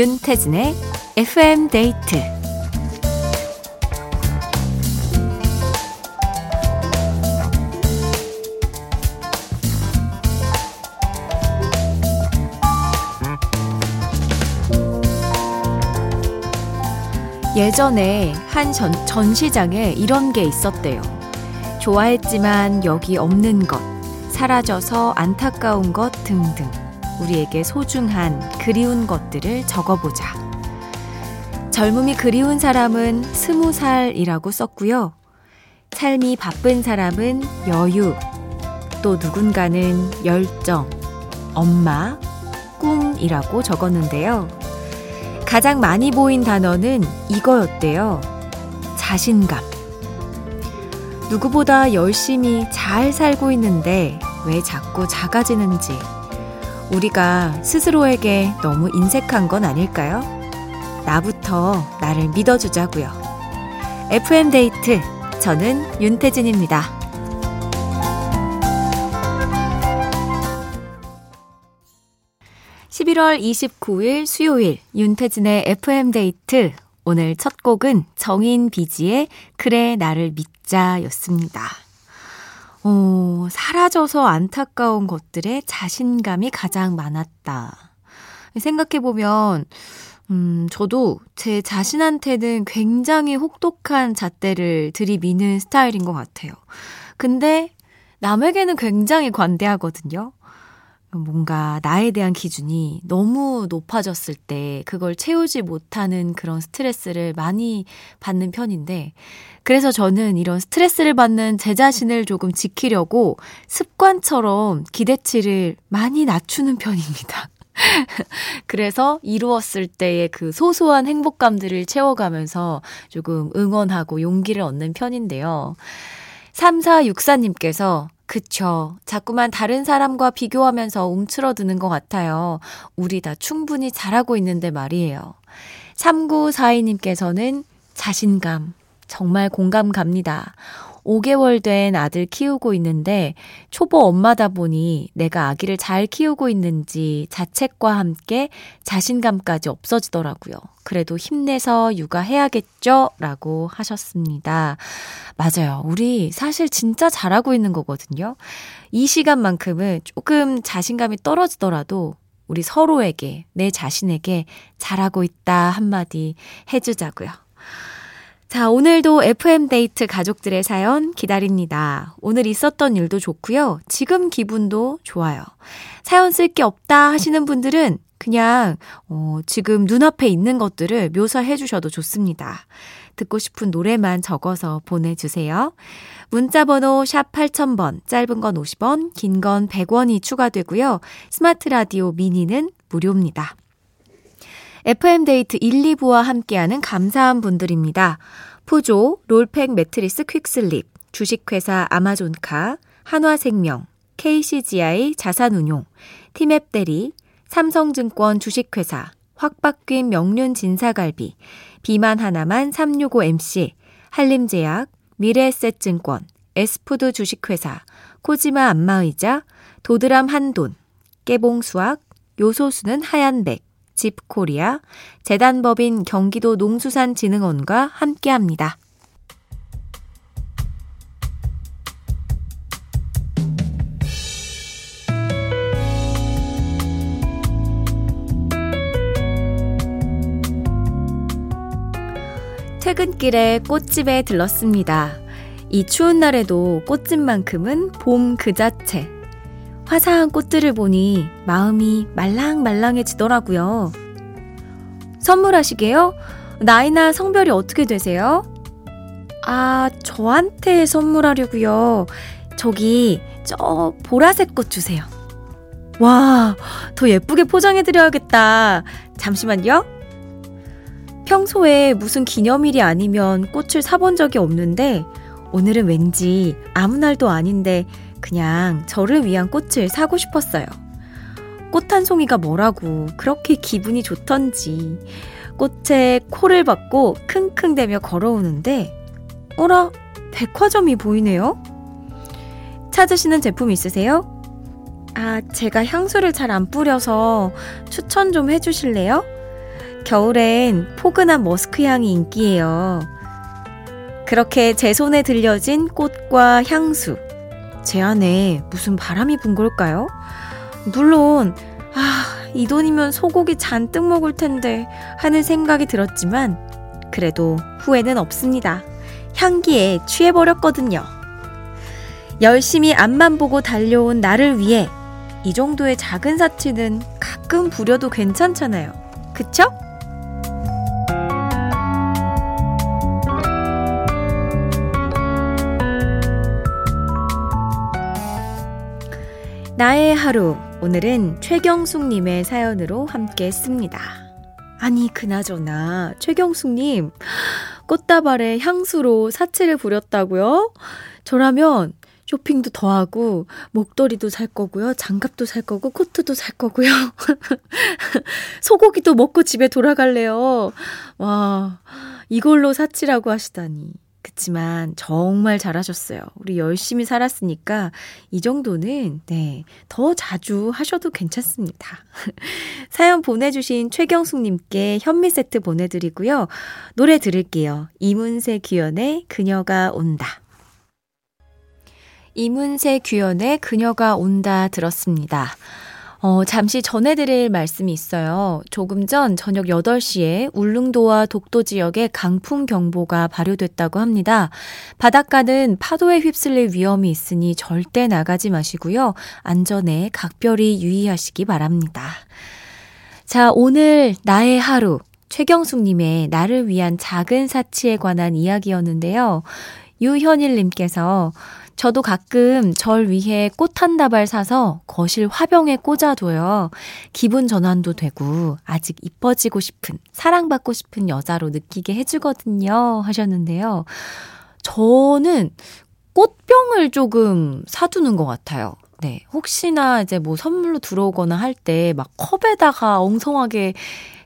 윤태진의 FM 데이트 예전에 한 전, 전시장에 이런 게 있었대요. 좋아했지만 여기 없는 것, 사라져서 안타까운 것 등등. 우리에게 소중한 그리운 것들을 적어보자. 젊음이 그리운 사람은 스무 살이라고 썼고요. 삶이 바쁜 사람은 여유, 또 누군가는 열정, 엄마, 꿈이라고 적었는데요. 가장 많이 보인 단어는 이거였대요. 자신감. 누구보다 열심히 잘 살고 있는데 왜 자꾸 작아지는지 우리가 스스로에게 너무 인색한 건 아닐까요? 나부터 나를 믿어주자고요. FM데이트, 저는 윤태진입니다. 11월 29일 수요일 윤태진의 FM데이트 오늘 첫 곡은 정인 비지의 그래 나를 믿자 였습니다. 어, 사라져서 안타까운 것들에 자신감이 가장 많았다. 생각해보면, 음, 저도 제 자신한테는 굉장히 혹독한 잣대를 들이미는 스타일인 것 같아요. 근데 남에게는 굉장히 관대하거든요. 뭔가 나에 대한 기준이 너무 높아졌을 때 그걸 채우지 못하는 그런 스트레스를 많이 받는 편인데 그래서 저는 이런 스트레스를 받는 제 자신을 조금 지키려고 습관처럼 기대치를 많이 낮추는 편입니다. 그래서 이루었을 때의 그 소소한 행복감들을 채워가면서 조금 응원하고 용기를 얻는 편인데요. 3464님께서 그쵸. 자꾸만 다른 사람과 비교하면서 움츠러드는 것 같아요. 우리 다 충분히 잘하고 있는데 말이에요. 3942님께서는 자신감. 정말 공감 갑니다. 5개월 된 아들 키우고 있는데 초보 엄마다 보니 내가 아기를 잘 키우고 있는지 자책과 함께 자신감까지 없어지더라고요. 그래도 힘내서 육아해야겠죠? 라고 하셨습니다. 맞아요. 우리 사실 진짜 잘하고 있는 거거든요. 이 시간만큼은 조금 자신감이 떨어지더라도 우리 서로에게, 내 자신에게 잘하고 있다 한마디 해주자고요. 자, 오늘도 FM데이트 가족들의 사연 기다립니다. 오늘 있었던 일도 좋고요. 지금 기분도 좋아요. 사연 쓸 게 없다 하시는 분들은 그냥, 어, 지금 눈앞에 있는 것들을 묘사해 주셔도 좋습니다. 듣고 싶은 노래만 적어서 보내주세요. 문자번호 샵 8000번, 짧은 건 50원, 긴 건 100원이 추가되고요. 스마트 라디오 미니는 무료입니다. FM데이트 1, 2부와 함께하는 감사한 분들입니다. 푸조, 롤팩 매트리스 퀵슬립, 주식회사 아마존카, 한화생명, KCGI 자산운용, 티맵대리, 삼성증권 주식회사, 확박균 명륜 진사갈비, 비만 하나만 365MC, 한림제약, 미래에셋증권, 에스푸드 주식회사, 코지마 안마의자, 도드람 한돈, 깨봉수학, 요소수는 하얀백, 집 코리아, 재단법인 경기도 농수산진흥원과 함께합니다. 퇴근길에 꽃집에 들렀습니다. 이 추운 날에도 꽃집만큼은 봄 그 자체. 화사한 꽃들을 보니 마음이 말랑말랑해지더라고요. 선물하시게요? 나이나 성별이 어떻게 되세요? 아, 저한테 선물하려고요. 저기 저 보라색 꽃 주세요. 와, 더 예쁘게 포장해 드려야겠다. 잠시만요. 평소에 무슨 기념일이 아니면 꽃을 사본 적이 없는데 오늘은 왠지 아무 날도 아닌데 그냥 저를 위한 꽃을 사고 싶었어요. 꽃 한 송이가 뭐라고 그렇게 기분이 좋던지 꽃에 코를 박고 킁킁대며 걸어오는데 어라 백화점이 보이네요. 찾으시는 제품 있으세요? 아, 제가 향수를 잘 안 뿌려서 추천 좀 해주실래요? 겨울엔 포근한 머스크 향이 인기예요. 그렇게 제 손에 들려진 꽃과 향수. 제 안에 무슨 바람이 분 걸까요? 물론, 아, 이 돈이면 소고기 잔뜩 먹을 텐데 하는 생각이 들었지만, 그래도 후회는 없습니다. 향기에 취해버렸거든요. 열심히 앞만 보고 달려온 나를 위해 이 정도의 작은 사치는 가끔 부려도 괜찮잖아요. 그쵸? 나의 하루. 오늘은 최경숙님의 사연으로 함께 했습니다. 아니, 그나저나, 최경숙님, 꽃다발에 향수로 사치를 부렸다고요? 저라면 쇼핑도 더 하고, 목도리도 살 거고요, 장갑도 살 거고, 코트도 살 거고요. 소고기도 먹고 집에 돌아갈래요. 와, 이걸로 사치라고 하시다니. 그치만 정말 잘하셨어요. 우리 열심히 살았으니까 이 정도는 네, 더 자주 하셔도 괜찮습니다. 사연 보내주신 최경숙님께 현미 세트 보내드리고요. 노래 들을게요. 이문세 규현의 그녀가 온다. 이문세 규현의 그녀가 온다 들었습니다. 어, 잠시 전해드릴 말씀이 있어요. 조금 전 저녁 8시에 울릉도와 독도 지역에 강풍 경보가 발효됐다고 합니다. 바닷가는 파도에 휩쓸릴 위험이 있으니 절대 나가지 마시고요. 안전에 각별히 유의하시기 바랍니다. 자, 오늘 나의 하루. 최경숙님의 나를 위한 작은 사치에 관한 이야기였는데요. 유현일님께서 저도 가끔 절 위해 꽃 한 다발 사서 거실 화병에 꽂아둬요. 기분 전환도 되고 아직 이뻐지고 싶은, 사랑받고 싶은 여자로 느끼게 해주거든요. 하셨는데요. 저는 꽃병을 조금 사두는 것 같아요. 네. 혹시나 이제 뭐 선물로 들어오거나 할 때 막 컵에다가 엉성하게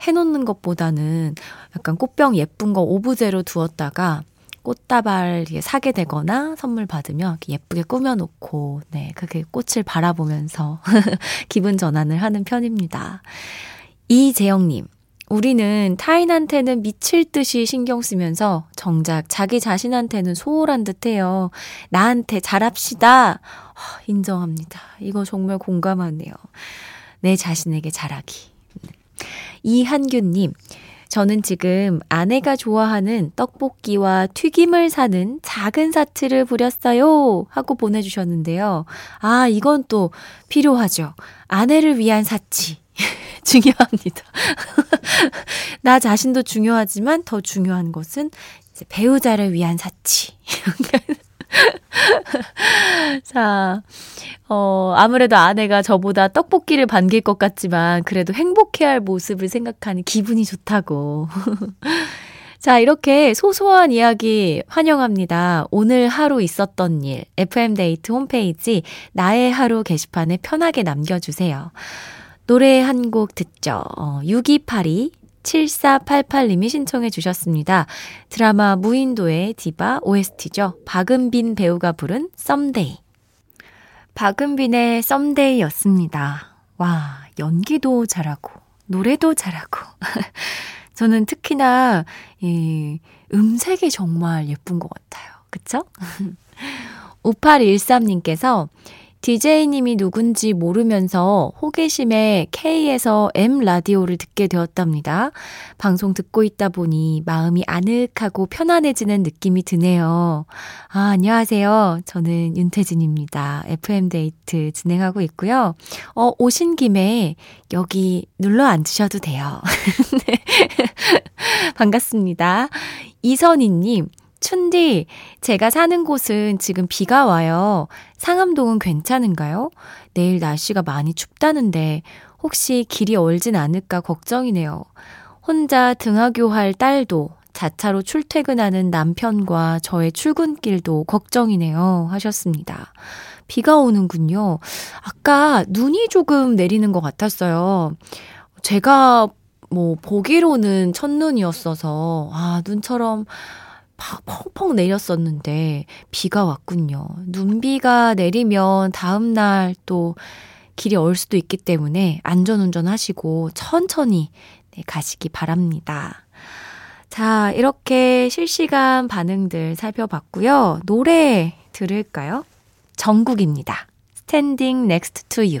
해놓는 것보다는 약간 꽃병 예쁜 거 오브제로 두었다가 꽃다발 사게 되거나 선물 받으면 예쁘게 꾸며놓고, 네, 그게 꽃을 바라보면서 기분 전환을 하는 편입니다. 이재영님, 우리는 타인한테는 미칠 듯이 신경 쓰면서 정작 자기 자신한테는 소홀한 듯 해요. 나한테 잘합시다. 인정합니다. 이거 정말 공감하네요. 내 자신에게 잘하기. 이한규님, 저는 지금 아내가 좋아하는 떡볶이와 튀김을 사는 작은 사치를 부렸어요. 하고 보내주셨는데요. 아, 이건 또 필요하죠. 아내를 위한 사치. 중요합니다. 나 자신도 중요하지만 더 중요한 것은 배우자를 위한 사치. 자, 어, 아무래도 아내가 저보다 떡볶이를 반길 것 같지만 그래도 행복해 할 모습을 생각하는 기분이 좋다고. 자, 이렇게 소소한 이야기 환영합니다. 오늘 하루 있었던 일, FM데이트 홈페이지 나의 하루 게시판에 편하게 남겨주세요. 노래 한 곡 듣죠. 어, 6282 7488님이 신청해 주셨습니다. 드라마 무인도의 디바 OST죠. 박은빈 배우가 부른 Someday. 박은빈의 Someday였습니다. 와, 연기도 잘하고, 노래도 잘하고. 저는 특히나 이 음색이 정말 예쁜 것 같아요. 그쵸? 5813님께서 DJ님이 누군지 모르면서 호기심에 K에서 M 라디오를 듣게 되었답니다. 방송 듣고 있다 보니 마음이 아늑하고 편안해지는 느낌이 드네요. 아, 안녕하세요. 저는 윤태진입니다. FM데이트 진행하고 있고요. 어, 오신 김에 여기 눌러 앉으셔도 돼요. 네. 반갑습니다. 이선희님, 춘디, 제가 사는 곳은 지금 비가 와요. 상암동은 괜찮은가요? 내일 날씨가 많이 춥다는데 혹시 길이 얼진 않을까 걱정이네요. 혼자 등하교할 딸도 자차로 출퇴근하는 남편과 저의 출근길도 걱정이네요. 하셨습니다. 비가 오는군요. 아까 눈이 조금 내리는 것 같았어요. 제가 뭐 보기로는 첫눈이었어서 아 눈처럼 펑펑 내렸었는데 비가 왔군요. 눈비가 내리면 다음 날 또 길이 얼 수도 있기 때문에 안전운전 하시고 천천히 네, 가시기 바랍니다. 자, 이렇게 실시간 반응들 살펴봤고요. 노래 들을까요? 정국입니다. Standing Next to You.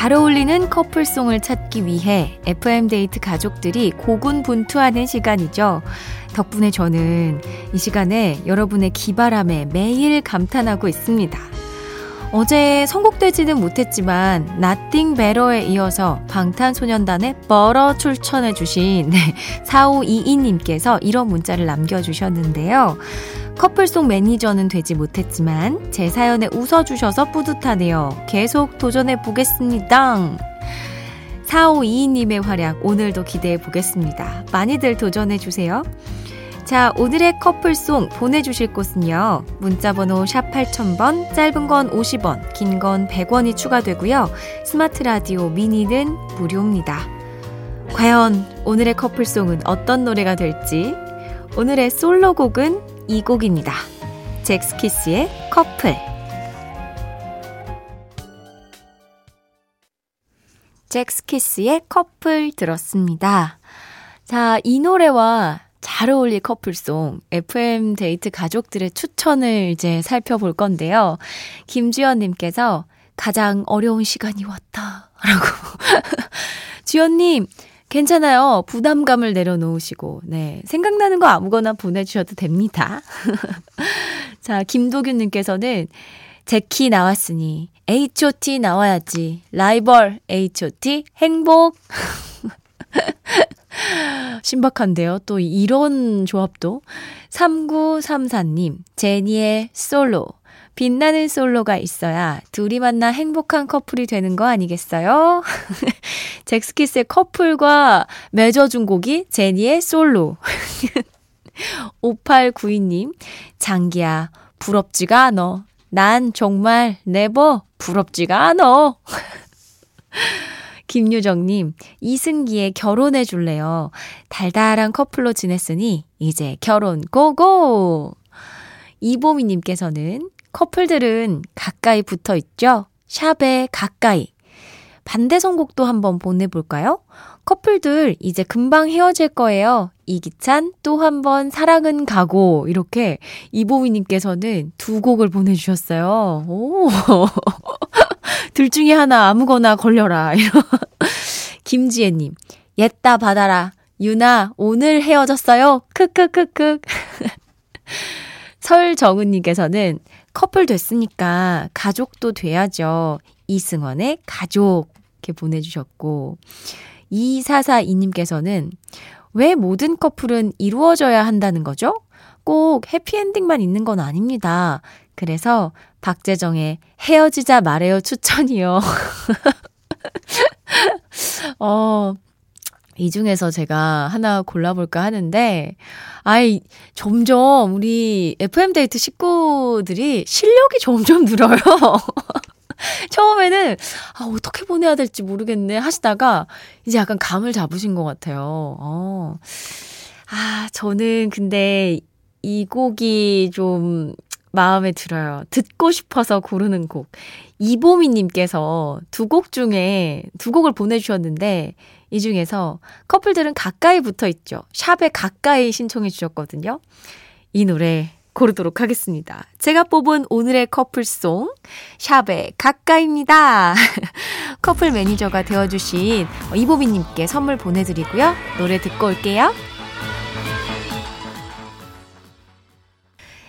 잘 어울리는 커플송을 찾기 위해 FM데이트 가족들이 고군분투하는 시간이죠. 덕분에 저는 이 시간에 여러분의 기바람에 매일 감탄하고 있습니다. 어제 선곡되지는 못했지만 Nothing Better에 이어서 방탄소년단의 뻘어 출천해 주신 네, 4522님께서 이런 문자를 남겨주셨는데요. 커플송 매니저는 되지 못했지만 제 사연에 웃어주셔서 뿌듯하네요. 계속 도전해 보겠습니다. 4522님의 활약 오늘도 기대해 보겠습니다. 많이들 도전해 주세요. 자, 오늘의 커플송 보내주실 곳은요. 문자번호 샵 8000번, 짧은 건 50원, 긴 건 100원이 추가되고요. 스마트 라디오 미니는 무료입니다. 과연 오늘의 커플송은 어떤 노래가 될지 오늘의 솔로곡은 이 곡입니다. 잭스키스의 커플 잭스키스의 커플 들었습니다. 자, 이 노래와 잘 어울릴 커플송 FM 데이트 가족들의 추천을 이제 살펴볼 건데요. 김주연 님께서 가장 어려운 시간이 왔다. 라고. 주연님, 괜찮아요. 부담감을 내려놓으시고, 네. 생각나는 거 아무거나 보내주셔도 됩니다. 자, 김도균님께서는 제키 나왔으니, H.O.T 나와야지. 라이벌 H.O.T 행복. 신박한데요. 또 이런 조합도. 3934님, 제니의 솔로. 빛나는 솔로가 있어야 둘이 만나 행복한 커플이 되는 거 아니겠어요? 잭스키스의 커플과 맺어준 곡이 제니의 솔로. 5892님, 장기야, 부럽지가 않어. 난 정말 네버 부럽지가 않어. 김유정님, 이승기의 결혼해 줄래요. 달달한 커플로 지냈으니 이제 결혼 고고! 이보미님께서는 커플들은 가까이 붙어 있죠? 샵에 가까이. 반대 선곡도 한번 보내볼까요? 커플들 이제 금방 헤어질 거예요. 이기찬 또 한 번 사랑은 가고 이렇게 이보미님께서는 두 곡을 보내주셨어요. 오. 둘 중에 하나 아무거나 걸려라. 김지혜님, 옛다 받아라. 유나, 오늘 헤어졌어요. 크크크크. 설정은님께서는 커플 됐으니까 가족도 돼야죠. 이승원의 가족. 이렇게 보내주셨고, 2442님께서는 왜 모든 커플은 이루어져야 한다는 거죠? 꼭 해피엔딩만 있는 건 아닙니다. 그래서 박재정의 헤어지자 말해요 추천이요. 어, 이 중에서 제가 하나 골라볼까 하는데, 아이, 점점 우리 FM데이트 식구들이 실력이 점점 늘어요. 처음에는, 아, 어떻게 보내야 될지 모르겠네 하시다가, 이제 약간 감을 잡으신 것 같아요. 어. 아, 저는 근데 이 곡이 좀 마음에 들어요. 듣고 싶어서 고르는 곡. 이보미님께서 두 곡 중에 두 곡을 보내주셨는데, 이 중에서 커플들은 가까이 붙어 있죠. 샵에 가까이 신청해 주셨거든요. 이 노래 고르도록 하겠습니다. 제가 뽑은 오늘의 커플송, 샵에 가까이입니다. 커플 매니저가 되어주신 이보미님께 선물 보내드리고요. 노래 듣고 올게요.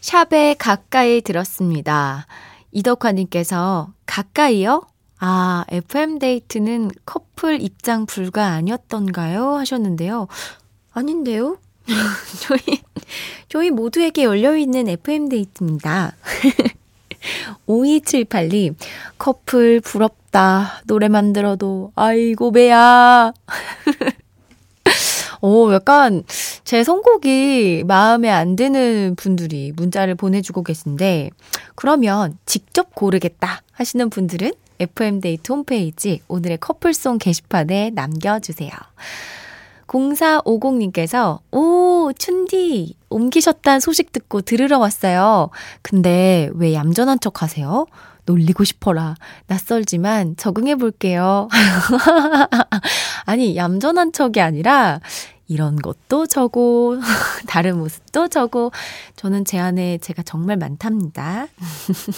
샵에 가까이 들었습니다. 이덕화님께서 가까이요? 아, FM데이트는 커플 입장 불가 아니었던가요? 하셨는데요. 아닌데요? 저희, 저희 모두에게 열려있는 FM데이트입니다. 5278님, 커플 부럽다. 노래만 들어도, 아이고, 배야. 오, 약간 제 선곡이 마음에 안 드는 분들이 문자를 보내주고 계신데, 그러면 직접 고르겠다 하시는 분들은 FM데이트 홈페이지 오늘의 커플송 게시판에 남겨주세요. 0450님께서, 오, 춘디, 옮기셨단 소식 듣고 들으러 왔어요. 근데 왜 얌전한 척 하세요? 놀리고 싶어라. 낯설지만 적응해 볼게요. 아니, 얌전한 척이 아니라, 이런 것도 저고, 다른 모습도 저고, 저는 제 안에 제가 정말 많답니다.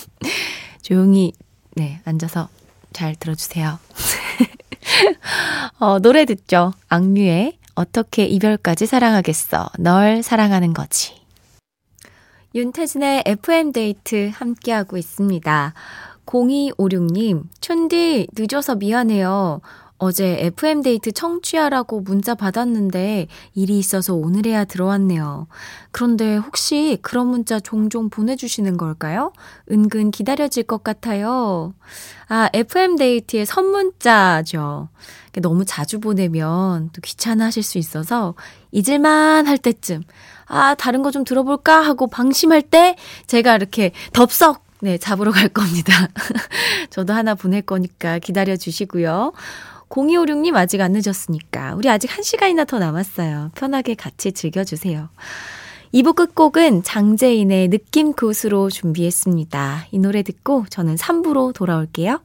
조용히, 네, 앉아서 잘 들어주세요. 어, 노래 듣죠. 악뮤의 어떻게 이별까지 사랑하겠어. 널 사랑하는 거지. 윤태진의 FM데이트 함께하고 있습니다. 0256님, 촌디, 늦어서 미안해요. 어제 FM데이트 청취하라고 문자 받았는데 일이 있어서 오늘에야 들어왔네요. 그런데 혹시 그런 문자 종종 보내주시는 걸까요? 은근 기다려질 것 같아요. 아, FM데이트의 선문자죠. 너무 자주 보내면 또 귀찮아 하실 수 있어서 잊을만 할 때쯤, 아, 다른 거 좀 들어볼까 하고 방심할 때 제가 이렇게 덥석 네, 잡으러 갈 겁니다. 저도 하나 보낼 거니까 기다려 주시고요. 0256님 아직 안 늦었으니까 우리 아직 1시간이나 더 남았어요. 편하게 같이 즐겨주세요. 2부 끝곡은 장재인의 느낌 굿으로 준비했습니다. 이 노래 듣고 저는 3부로 돌아올게요.